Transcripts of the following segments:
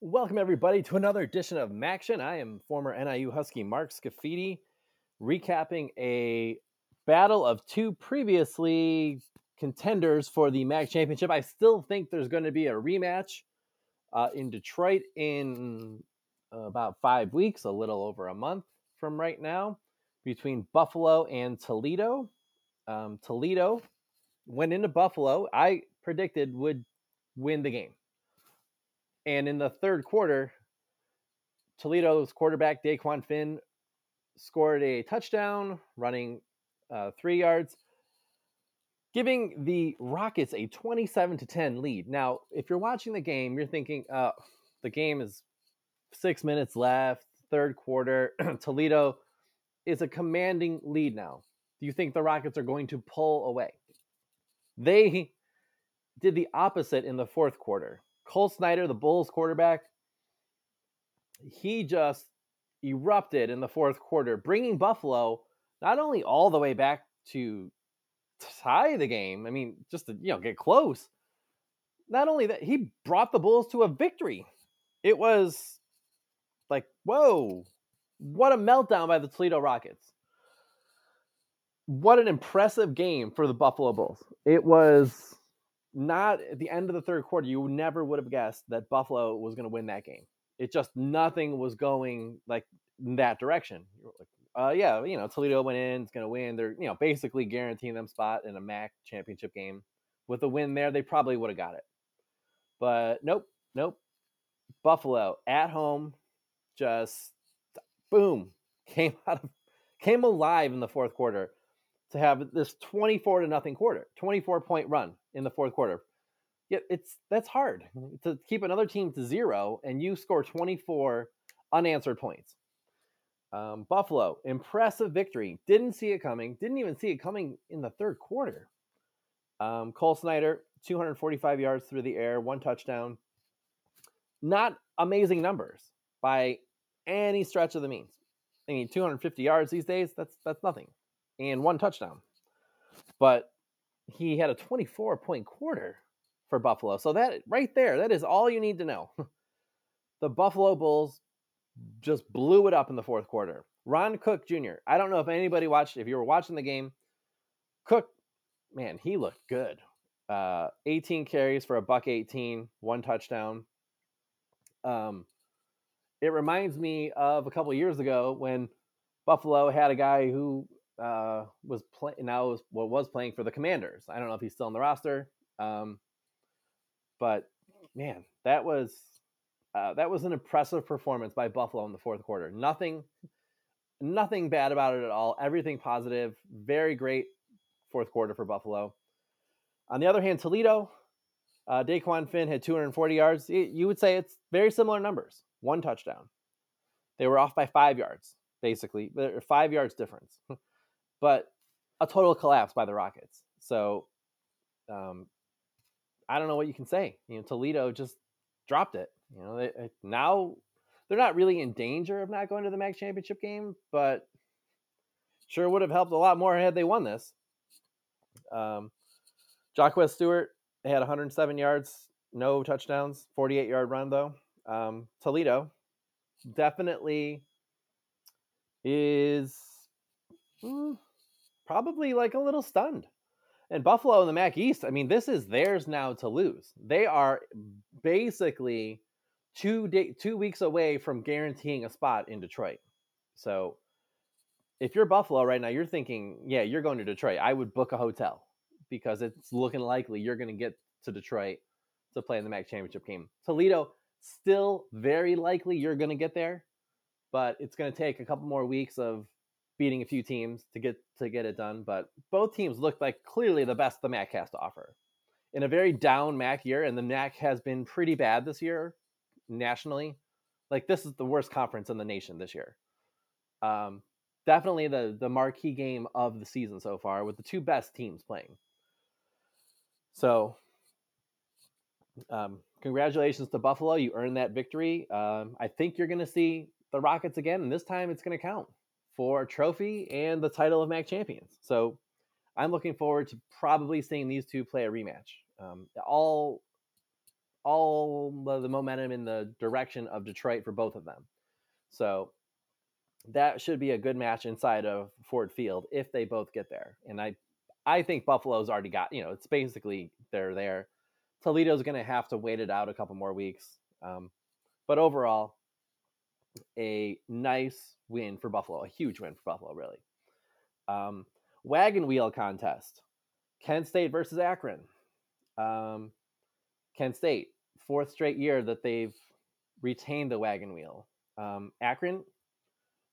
Welcome, everybody, to another edition of Maction. I am former NIU Husky Mark Scafidi, recapping a battle of two previously contenders for the MAC championship. I still think there's going to be a rematch uh, in Detroit in about five weeks, a little over a month from right now, between Buffalo and Toledo. Um, Toledo went into Buffalo. I predicted would win the game. And in the third quarter, Toledo's quarterback, Dequan Finn, scored a touchdown, running uh, three yards, giving the Rockets a 27 to 10 lead. Now, if you're watching the game, you're thinking, uh, the game is six minutes left, third quarter. Toledo is a commanding lead now. Do you think the Rockets are going to pull away? They did the opposite in the fourth quarter. Cole Snyder, the Bulls quarterback, he just erupted in the fourth quarter, bringing Buffalo not only all the way back to tie the game, I mean, just to you know get close. Not only that, he brought the Bulls to a victory. It was like, whoa, what a meltdown by the Toledo Rockets. What an impressive game for the Buffalo Bulls. It was not at the end of the third quarter, you never would have guessed that Buffalo was going to win that game. It just nothing was going like that direction. Like, uh, yeah, you know, Toledo went in, it's going to win. They're, you know, basically guaranteeing them spot in a MAC championship game. With a win there, they probably would have got it. But nope, nope. Buffalo at home, just boom, came out of, came alive in the fourth quarter to have this 24 to nothing quarter, 24 point run in the fourth quarter. Yeah, it's that's hard to keep another team to zero and you score 24 unanswered points. Um, Buffalo, impressive victory. Didn't see it coming. Didn't even see it coming in the third quarter. Um, Cole Snyder, 245 yards through the air, one touchdown. Not amazing numbers by any stretch of the means. I mean, 250 yards these days, that's that's nothing and one touchdown. But he had a 24 point quarter for Buffalo. So that right there, that is all you need to know. the Buffalo Bulls just blew it up in the fourth quarter. Ron Cook Jr. I don't know if anybody watched, if you were watching the game, Cook, man, he looked good. Uh, 18 carries for a buck 18, one touchdown. Um, it reminds me of a couple years ago when Buffalo had a guy who uh, was playing now was, well, was playing for the Commanders. I don't know if he's still on the roster, um, but man, that was uh, that was an impressive performance by Buffalo in the fourth quarter. Nothing, nothing bad about it at all. Everything positive. Very great fourth quarter for Buffalo. On the other hand, Toledo, uh, Dequan Finn had 240 yards. You would say it's very similar numbers. One touchdown. They were off by five yards, basically, five yards difference. but a total collapse by the Rockets. So um, I don't know what you can say. You know, Toledo just dropped it. You know, they, now they're not really in danger of not going to the MAC championship game, but sure would have helped a lot more had they won this. Um, Jacquez Stewart had 107 yards, no touchdowns, 48 yard run though. Um, Toledo definitely is. Mm, probably like a little stunned. And Buffalo in the MAC East, I mean, this is theirs now to lose. They are basically two day, two weeks away from guaranteeing a spot in Detroit. So if you're Buffalo right now, you're thinking, yeah, you're going to Detroit. I would book a hotel because it's looking likely you're going to get to Detroit to play in the MAC championship game. Toledo, still very likely you're going to get there, but it's going to take a couple more weeks of beating a few teams to get to get it done. But both teams looked like clearly the best the MAC has to offer. In a very down MAC year, and the MAC has been pretty bad this year nationally. Like this is the worst conference in the nation this year. Um, definitely the the marquee game of the season so far, with the two best teams playing. So, um, congratulations to Buffalo. You earned that victory. Um, I think you're going to see the Rockets again, and this time it's going to count for a trophy and the title of MAC champions. So I'm looking forward to probably seeing these two play a rematch. Um, all all the momentum in the direction of Detroit for both of them. So that should be a good match inside of Ford Field if they both get there. And I I think Buffalo's already got, you know, it's basically they're there. Toledo's going to have to wait it out a couple more weeks. Um, but overall, a nice win for Buffalo, a huge win for Buffalo, really. Um, wagon wheel contest Kent State versus Akron. Um, Kent State, fourth straight year that they've retained the wagon wheel. Um, Akron,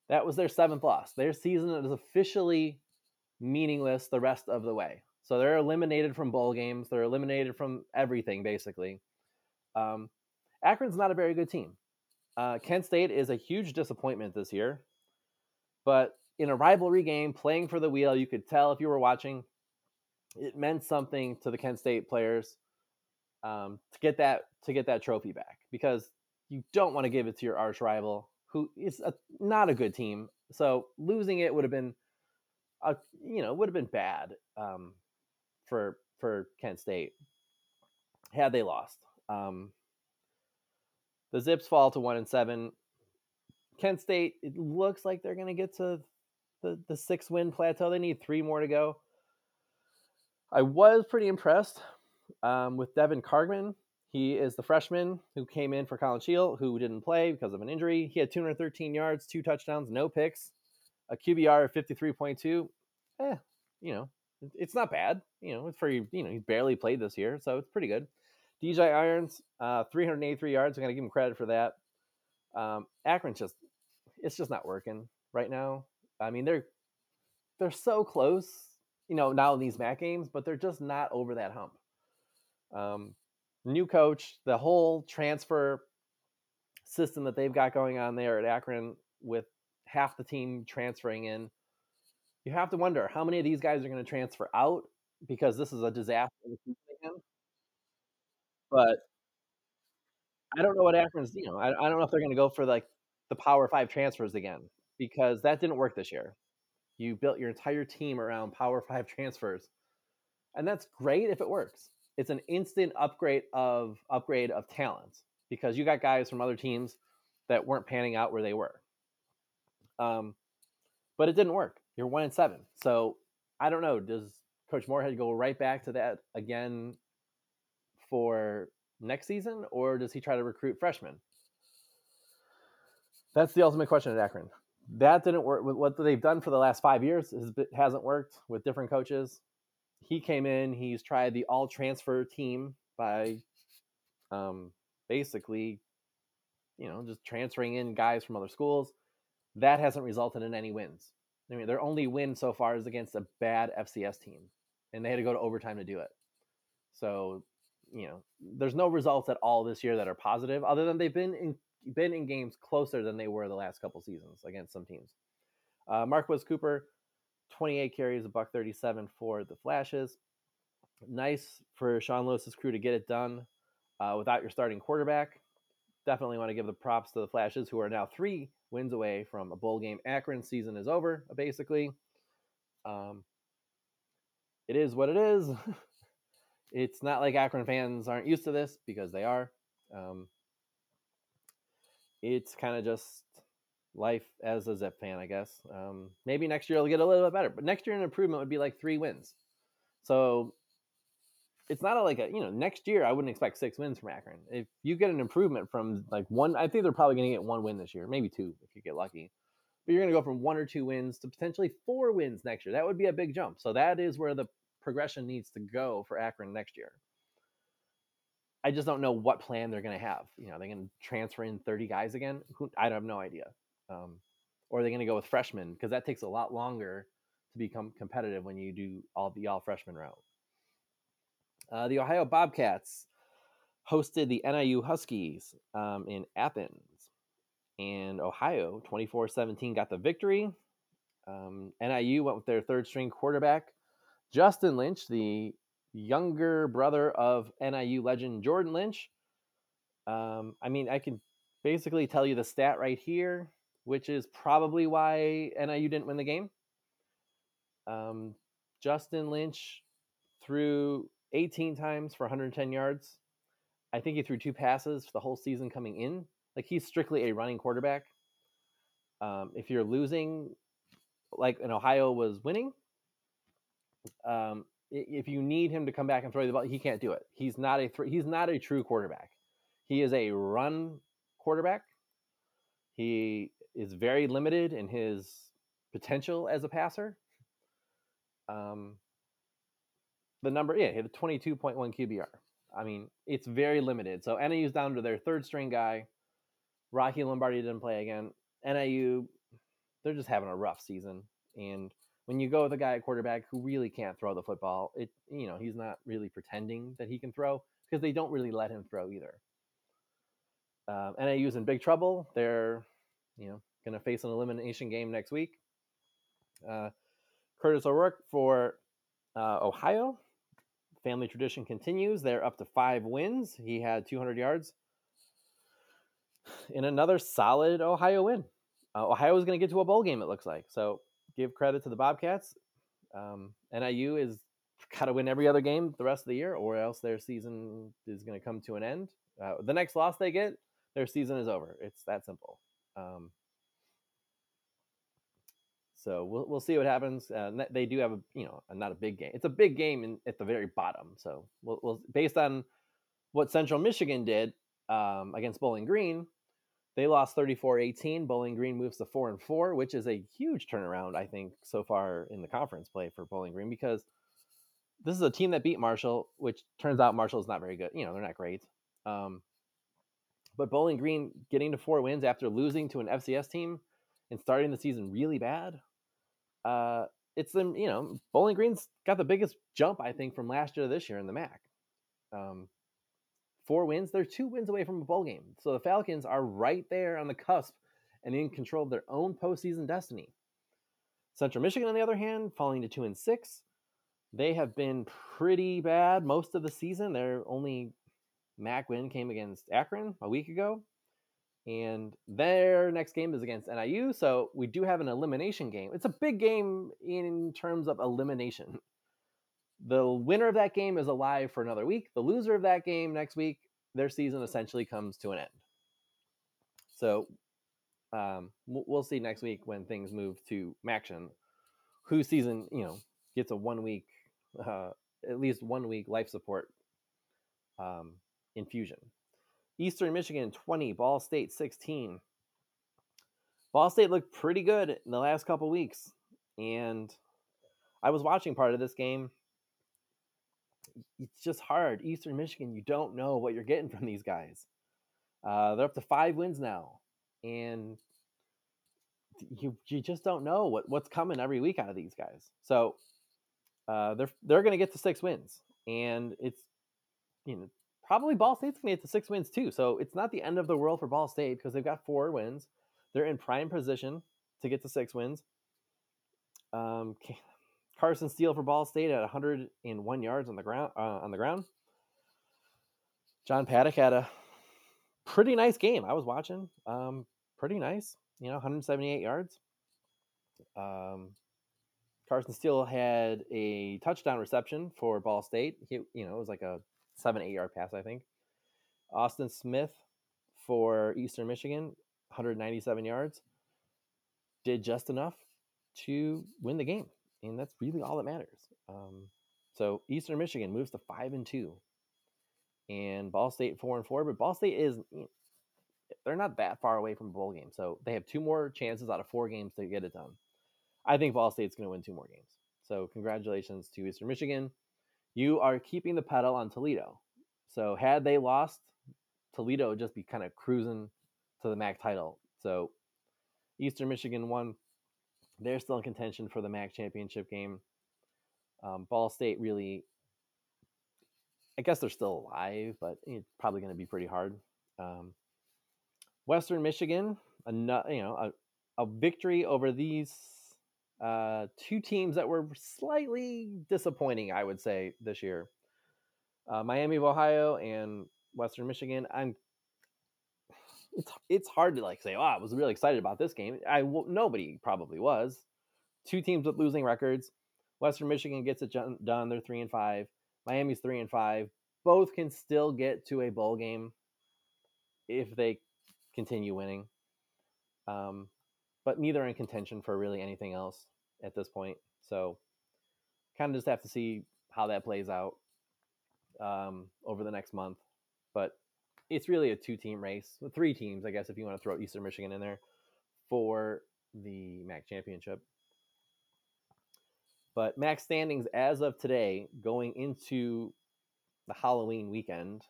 that was their seventh loss. Their season is officially meaningless the rest of the way. So they're eliminated from bowl games. They're eliminated from everything, basically. Um, Akron's not a very good team. Uh, Kent State is a huge disappointment this year. But in a rivalry game, playing for the wheel, you could tell if you were watching, it meant something to the Kent State players um, to get that to get that trophy back because you don't want to give it to your arch rival who is a, not a good team. So losing it would have been, a, you know, would have been bad um, for for Kent State had they lost. Um, the Zips fall to one and seven. Kent State, it looks like they're going to get to the, the six win plateau. They need three more to go. I was pretty impressed um, with Devin Kargman. He is the freshman who came in for Collin Schlee, who didn't play because of an injury. He had 213 yards, two touchdowns, no picks, a QBR of 53.2. Eh, you know, it's not bad. You know, for you know, he barely played this year, so it's pretty good. DJ Irons, uh, 383 yards. I'm gonna give him credit for that. Um, Akron just, it's just not working right now. I mean, they're they're so close, you know, now in these MAC games, but they're just not over that hump. Um, new coach, the whole transfer system that they've got going on there at Akron with half the team transferring in, you have to wonder how many of these guys are going to transfer out because this is a disaster. But I don't know what Akron's, you know, I, I don't know if they're going to go for like the Power Five transfers again because that didn't work this year. You built your entire team around Power Five transfers, and that's great if it works. It's an instant upgrade of upgrade of talent because you got guys from other teams that weren't panning out where they were. Um, but it didn't work. You're one and seven, so I don't know. Does Coach Moorhead go right back to that again for next season, or does he try to recruit freshmen? That's the ultimate question at Akron. That didn't work. What they've done for the last five years hasn't worked with different coaches. He came in. He's tried the all transfer team by um, basically, you know, just transferring in guys from other schools. That hasn't resulted in any wins. I mean, their only win so far is against a bad FCS team, and they had to go to overtime to do it. So you know, there's no results at all this year that are positive, other than they've been in been in games closer than they were the last couple seasons against some teams. Uh, Marquez Cooper, 28 carries, a buck 37 for the Flashes. Nice for Sean Lewis's crew to get it done uh, without your starting quarterback. Definitely want to give the props to the Flashes, who are now three wins away from a bowl game. Akron season is over, basically. Um, it is what it is. it's not like Akron fans aren't used to this because they are. Um, it's kind of just life as a Zip fan, I guess. Um, maybe next year it'll get a little bit better, but next year an improvement would be like three wins. So it's not a, like a you know next year I wouldn't expect six wins from Akron. If you get an improvement from like one, I think they're probably going to get one win this year, maybe two if you get lucky. But you're going to go from one or two wins to potentially four wins next year. That would be a big jump. So that is where the progression needs to go for Akron next year. I just don't know what plan they're going to have. You know, they're going to transfer in 30 guys again. Who, I have no idea. Um, or are they going to go with freshmen? Because that takes a lot longer to become competitive when you do all the all freshman route. Uh, the Ohio Bobcats hosted the NIU Huskies um, in Athens, and Ohio 24 17 got the victory. Um, NIU went with their third string quarterback, Justin Lynch, the younger brother of NIU legend Jordan Lynch. Um, I mean, I can basically tell you the stat right here, which is probably why NIU didn't win the game. Um, Justin Lynch threw 18 times for 110 yards. I think he threw two passes for the whole season coming in. Like he's strictly a running quarterback. Um, if you're losing, like in Ohio was winning, um, if you need him to come back and throw the ball, he can't do it. He's not a th- he's not a true quarterback. He is a run quarterback. He is very limited in his potential as a passer. Um, the number, yeah, he had a 22.1 QBR. I mean, it's very limited. So NIU's down to their third string guy. Rocky Lombardi didn't play again. NIU, they're just having a rough season. And when you go with a guy at quarterback who really can't throw the football, it you know he's not really pretending that he can throw because they don't really let him throw either. Um, NIU's in big trouble. They're you know going to face an elimination game next week. Uh, Kurtis O'Rourke for uh, Ohio. Family tradition continues. They're up to five wins. He had 200 yards in another solid Ohio win. Uh, Ohio is going to get to a bowl game, it looks like. So give credit to the Bobcats. Um, NIU is got to win every other game the rest of the year, or else their season is going to come to an end. Uh, the next loss they get, their season is over. It's that simple. Um, so we'll we'll see what happens. Uh, they do have a you know not a big game. It's a big game in, at the very bottom. So we'll, we'll based on what Central Michigan did um, against Bowling Green, they lost 34-18. Bowling Green moves to 4 and 4, which is a huge turnaround I think so far in the conference play for Bowling Green because this is a team that beat Marshall, which turns out Marshall is not very good. You know, they're not great. Um, but Bowling Green getting to four wins after losing to an FCS team and starting the season really bad. Uh, it's them, you know, Bowling Green's got the biggest jump, I think, from last year to this year in the MAC. Um, four wins. They're two wins away from a bowl game. So the Falcons are right there on the cusp and in control of their own postseason destiny. Central Michigan, on the other hand, falling to two and six. They have been pretty bad most of the season. Their only MAC win came against Akron a week ago. And their next game is against NIU. So we do have an elimination game. It's a big game in terms of elimination. The winner of that game is alive for another week. The loser of that game next week, their season essentially comes to an end. So um, we'll see next week when things move to Maction, whose season you know gets a one week, uh, at least one week life support um, infusion. Eastern Michigan 20, Ball State 16. Ball State looked pretty good in the last couple weeks, and I was watching part of this game it's just hard. Eastern Michigan, you don't know what you're getting from these guys. Uh, they're up to five wins now, and you you just don't know what, what's coming every week out of these guys. So uh, they're they're going to get to six wins, and it's you know probably Ball State's going to get to six wins too. So it's not the end of the world for Ball State because they've got four wins. They're in prime position to get to six wins. Um, Carson Steele for Ball State at 101 yards on the ground. Uh, on the ground. John Paddock had a pretty nice game. I was watching. Um, pretty nice. You know, 178 yards. Um, Carson Steele had a touchdown reception for Ball State. He, you know, it was like a seven, eight yard pass, I think. Austin Smith for Eastern Michigan, 197 yards. Did just enough to win the game and that's really all that matters. Um, so Eastern Michigan moves to five and two, and Ball State four and four. But Ball State is they're not that far away from a bowl game, so they have two more chances out of four games to get it done. I think Ball State's going to win two more games. So congratulations to Eastern Michigan. You are keeping the pedal on Toledo. So had they lost, Toledo would just be kind of cruising to the MAC title. So Eastern Michigan won they're still in contention for the MAC championship game. Um, Ball State really, I guess they're still alive, but it's probably going to be pretty hard. Um, Western Michigan, a you know a, a victory over these uh, two teams that were slightly disappointing, I would say this year. Uh, Miami of Ohio and Western Michigan. I'm it's it's hard to like say, oh, I was really excited about this game. I nobody probably was. Two teams with losing records. Western Michigan gets it done. They're three and five. Miami's three and five. both can still get to a bowl game if they continue winning. Um, but neither are in contention for really anything else at this point. So kind of just have to see how that plays out um, over the next month. But it's really a two team race, three teams, I guess, if you want to throw Eastern Michigan in there for the MAC championship. But MAC standings as of today, going into the Halloween weekend,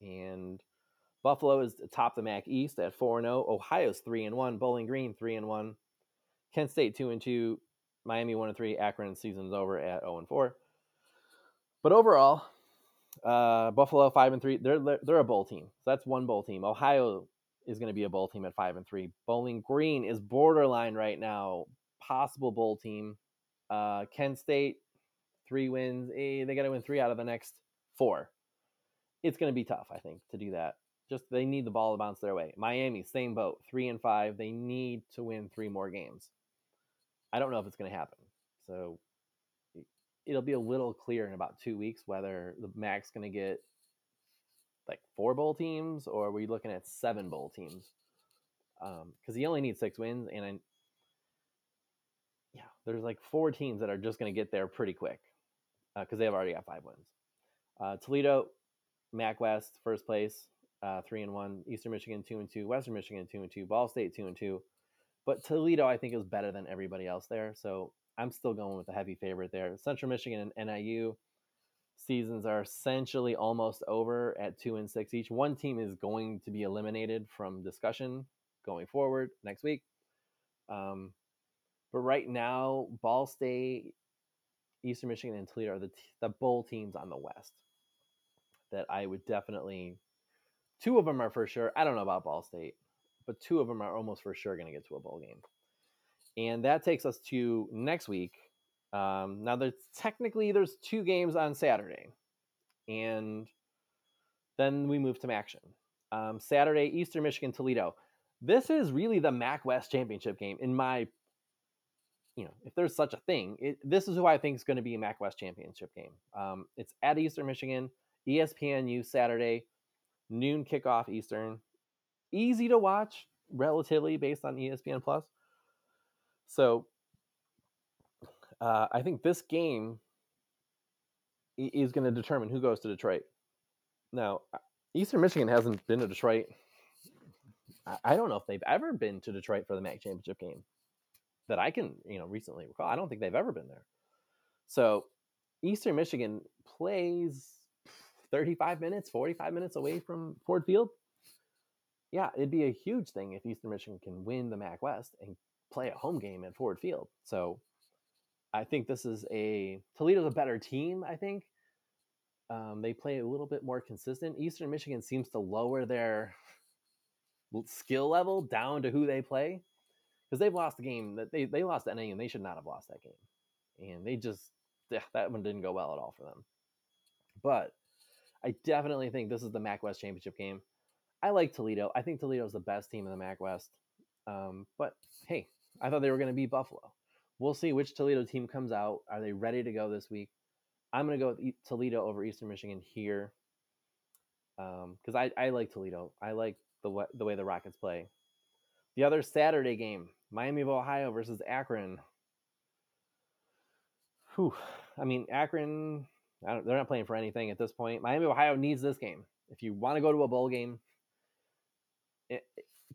and Buffalo is atop the MAC East at four and zero. Ohio's three and one. Bowling Green three and one. Kent State two and two. Miami one and three. Akron season's over at zero and four. But overall, uh, Buffalo five and three. They're they're a bowl team. So that's one bowl team. Ohio is going to be a bowl team at five and three. Bowling Green is borderline right now, possible bowl team. Uh, Kent State three wins. Eh, they got to win three out of the next four. It's going to be tough, I think, to do that. Just they need the ball to bounce their way. Miami, same boat, three and five. They need to win three more games. I don't know if it's going to happen. So it'll be a little clear in about two weeks whether the MAC's going to get like four bowl teams or are we looking at seven bowl teams? Because um, he only needs six wins, and I, yeah, there's like four teams that are just going to get there pretty quick because uh, they have already got five wins. Uh, Toledo, MAC West, first place, uh, three and one. Eastern Michigan, two and two. Western Michigan, two and two. Ball State, two and two. But Toledo, I think, is better than everybody else there. So I'm still going with the heavy favorite there. Central Michigan and NIU seasons are essentially almost over at two and six each. One team is going to be eliminated from discussion going forward next week. Um, but right now, Ball State, Eastern Michigan, and Toledo are the, t- the bowl teams on the West that I would definitely. Two of them are for sure. I don't know about Ball State, but two of them are almost for sure going to get to a bowl game. And that takes us to next week. Um, now, there's technically there's two games on Saturday, and then we move to action. Um, Saturday, Eastern Michigan, Toledo. This is really the MAC West championship game in my, you know, if there's such a thing. It, this is who I think is going to be a MAC West championship game. Um, it's at Eastern Michigan, ESPNU Saturday, noon kickoff Eastern. Easy to watch, relatively based on ESPN Plus. So uh, I think this game is going to determine who goes to Detroit. Now, uh, Eastern Michigan hasn't been to Detroit. I don't know if they've ever been to Detroit for the MAC championship game that I can, you know, recently recall. I don't think they've ever been there. So Eastern Michigan plays 35 minutes, 45 minutes away from Ford Field. Yeah, it'd be a huge thing if Eastern Michigan can win the MAC West and play a home game at Ford Field. So I think this is a Toledo's a better team. I think um, they play a little bit more consistent. Eastern Michigan seems to lower their skill level down to who they play because they've lost the game that they they lost to NA and they should not have lost that game, and they just that one didn't go well at all for them. But I definitely think this is the MAC West championship game. I like Toledo. I think Toledo is the best team in the MAC West. Um, but hey, I thought they were going to beat Buffalo. We'll see which Toledo team comes out. Are they ready to go this week? I'm going to go with Toledo over Eastern Michigan here because um, I, I like Toledo. I like the the way the Rockets play. The other Saturday game, Miami of Ohio versus Akron. Whew. I mean, Akron, they're not playing for anything at this point. Miami of Ohio needs this game. If you want to go to a bowl game,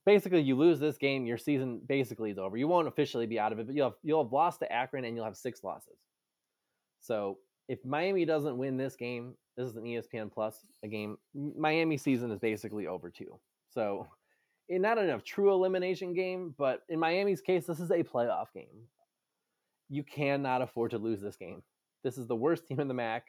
basically you lose this game, your season basically is over. You won't officially be out of it, but you'll have, you'll have lost to Akron and you'll have six losses. So if Miami doesn't win this game, this is an ESPN Plus a game. Miami season is basically over too. So eh, in not enough true elimination game, but in Miami's case, this is a playoff game. You cannot afford to lose this game. This is the worst team in the MAC.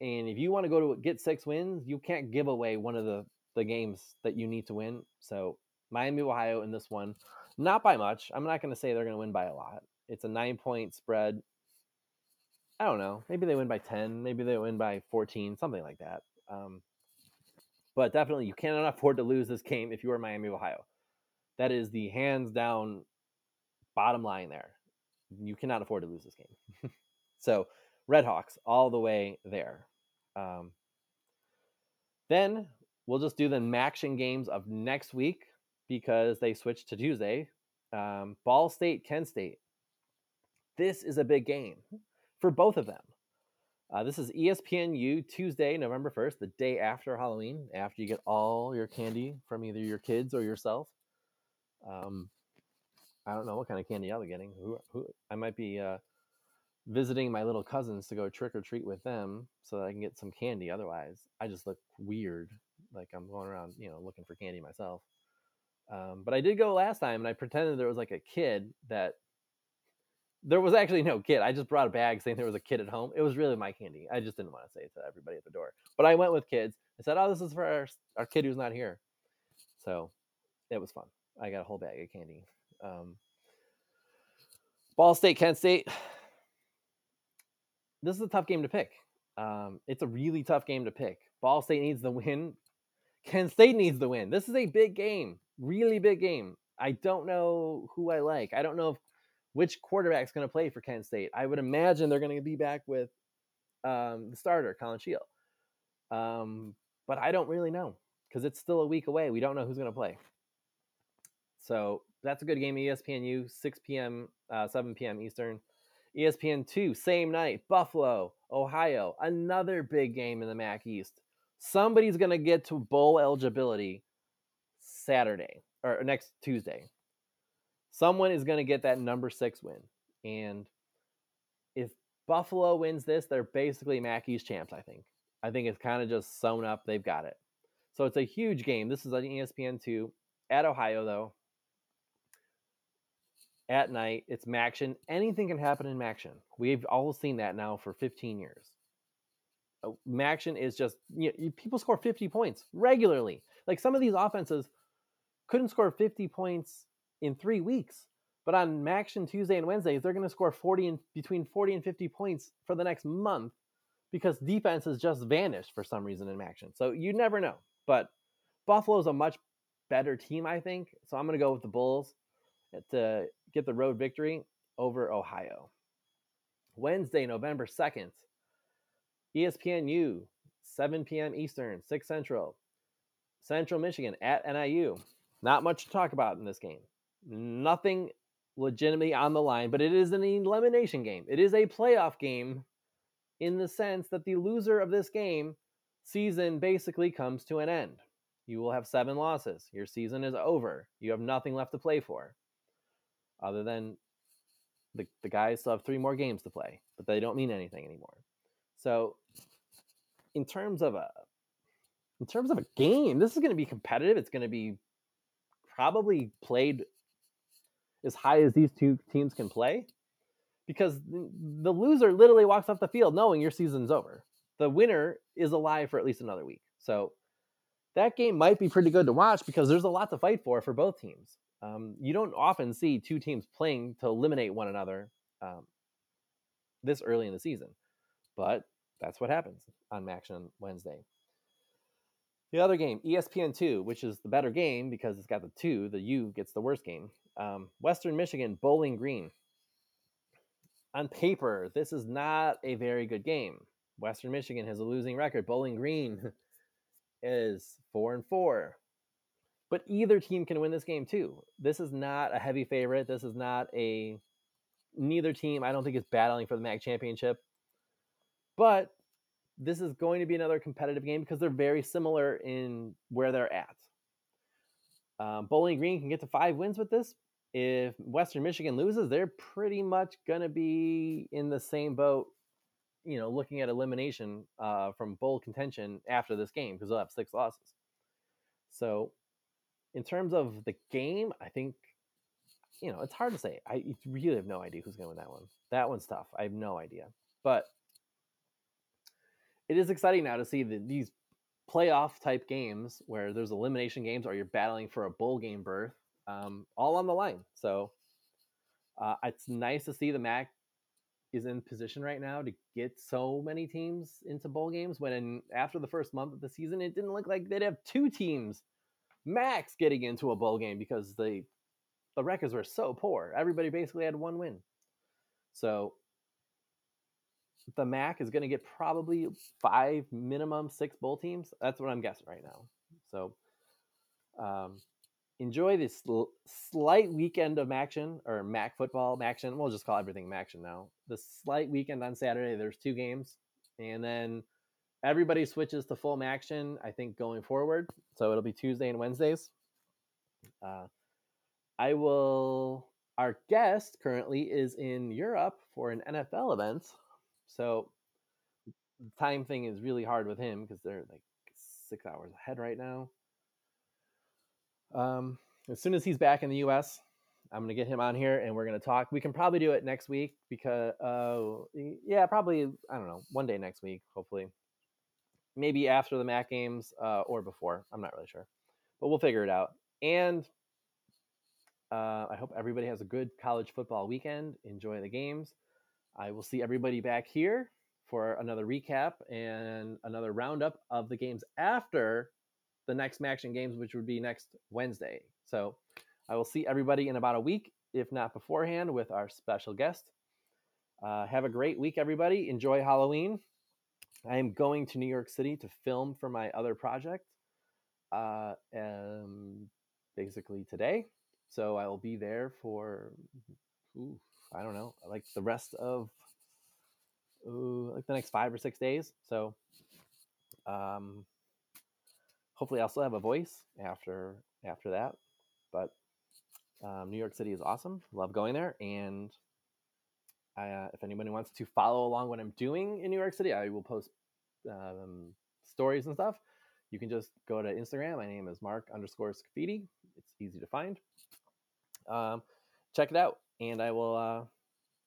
And if you want to go to get six wins, you can't give away one of the the games that you need to win. So Miami, Ohio in this one, not by much. I'm not going to say they're going to win by a lot. It's a nine point spread. I don't know. Maybe they win by 10. Maybe they win by 14, something like that. Um, but definitely, you cannot afford to lose this game if you are Miami, Ohio. That is the hands down bottom line there. You cannot afford to lose this game. so, Redhawks all the way there. Um, Then we'll just do the MACtion games of next week because they switched to Tuesday. Um, Ball State, Kent State. This is a big game for both of them. Uh, this is ESPNU Tuesday, November 1st, the day after Halloween, after you get all your candy from either your kids or yourself. Um, I don't know what kind of candy I'll be getting. Who, who I might be uh, visiting my little cousins to go trick or treat with them so that I can get some candy. Otherwise, I just look weird, like I'm going around, you know, looking for candy myself. Um, but I did go last time, and I pretended there was like a kid that there was actually no kid. I just brought a bag saying there was a kid at home. It was really my candy. I just didn't want to say it to everybody at the door. But I went with kids. I said, "Oh, this is for our, our kid who's not here." So it was fun. I got a whole bag of candy. Um, Ball State, Kent State. This is a tough game to pick. Um, it's a really tough game to pick. Ball State needs the win. Kent State needs the win. This is a big game, really big game. I don't know who I like. I don't know if which quarterback's going to play for Kent State. I would imagine they're going to be back with um, the starter, Collin Schlee. Um, but I don't really know because it's still a week away. We don't know who's going to play. So that's a good game. ESPNU, 6 p.m., uh, 7 p.m. Eastern. ESPN 2, same night, Buffalo, Ohio. Another big game in the MAC East. Somebody's going to get to bowl eligibility Saturday or next Tuesday someone is going to get that number six win. And if Buffalo wins this, they're basically MAC East champs, I think. I think it's kind of just sewn up. They've got it. So it's a huge game. This is on ESPN2 at Ohio, though. At night, it's MACtion. Anything can happen in MACtion. We've all seen that now for 15 years. Oh, MACtion is just, you know, people score 50 points regularly. Like some of these offenses couldn't score 50 points in three weeks. But on MACtion Tuesday and Wednesdays, they're going to score 40 and between 40 and 50 points for the next month because defense has just vanished for some reason in MACtion. So you never know. But Buffalo's a much better team, I think. So I'm going to go with the Bulls to get the road victory over Ohio. Wednesday, November 2nd, ESPNU, 7 p.m. Eastern, 6 Central. Central Michigan at NIU. Not much to talk about in this game nothing legitimately on the line, but it is an elimination game. It is a playoff game in the sense that the loser of this game season basically comes to an end. You will have seven losses. Your season is over. You have nothing left to play for, other than the, the guys still have three more games to play, but they don't mean anything anymore. So, in terms of a in terms of a game, this is going to be competitive. It's going to be probably played as high as these two teams can play because the loser literally walks off the field knowing your season's over. The winner is alive for at least another week. So that game might be pretty good to watch because there's a lot to fight for for both teams. Um, you don't often see two teams playing to eliminate one another um, this early in the season, but that's what happens on MACtion Wednesday. The other game, ESPN2, which is the better game because it's got the two, the U gets the worst game. Um, Western Michigan, Bowling Green. On paper, this is not a very good game. Western Michigan has a losing record. Bowling Green is four and four. But either team can win this game too. This is not a heavy favorite. This is not a neither team I don't think is battling for the MAC championship. But this is going to be another competitive game because they're very similar in where they're at. Um, Bowling Green can get to five wins with this if Western Michigan loses, they're pretty much going to be in the same boat, you know, looking at elimination uh, from bowl contention after this game because they'll have six losses. So, in terms of the game, I think, you know, it's hard to say. I really have no idea who's going to win that one. That one's tough. I have no idea. But it is exciting now to see that these playoff type games where there's elimination games or you're battling for a bowl game berth um, all on the line. So uh, it's nice to see the MAC is in position right now to get so many teams into bowl games. When in, after the first month of the season, it didn't look like they'd have two teams max getting into a bowl game because the the records were so poor. Everybody basically had one win. So the MAC is going to get probably five minimum six bowl teams. That's what I'm guessing right now. So um, enjoy this slight weekend of action or MAC football action. We'll just call everything action now. The slight weekend on Saturday. There's two games, and then everybody switches to full action. I think going forward, so it'll be Tuesday and Wednesdays. Uh, I will. Our guest currently is in Europe for an NFL event, so the time thing is really hard with him because they're like six hours ahead right now. Um, as soon as he's back in the U.S., I'm gonna get him on here and we're gonna talk. We can probably do it next week because, uh, yeah, probably I don't know, one day next week, hopefully, maybe after the MAC games uh, or before. I'm not really sure, but we'll figure it out. And uh, I hope everybody has a good college football weekend. Enjoy the games. I will see everybody back here for another recap and another roundup of the games after the next Action games, which would be next Wednesday. So I will see everybody in about a week, if not beforehand, with our special guest. Uh, have a great week, everybody. Enjoy Halloween. I am going to New York City to film for my other project, uh, um, basically today. So I will be there for, ooh, I don't know, like the rest of, ooh, like the next five or six days. So, um, hopefully I'll still have a voice after after that. But um, New York City is awesome. Love going there. And I, uh, if anybody wants to follow along what I'm doing in New York City, I will post um, stories and stuff. You can just go to Instagram. My name is Mark underscore Scafidi. It's easy to find. Um, check it out, and I will. Uh,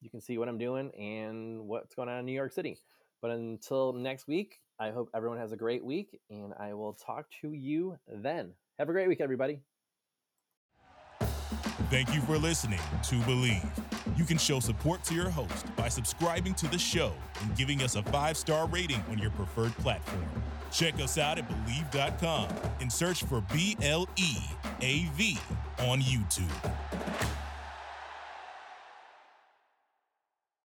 you can see what I'm doing and what's going on in New York City. But until next week, I hope everyone has a great week, and I will talk to you then. Have a great week, everybody. Thank you for listening to Bleav. You can show support to your host by subscribing to the show and giving us a five star rating on your preferred platform. Check us out at Bleav.com and search for B L E A V on YouTube.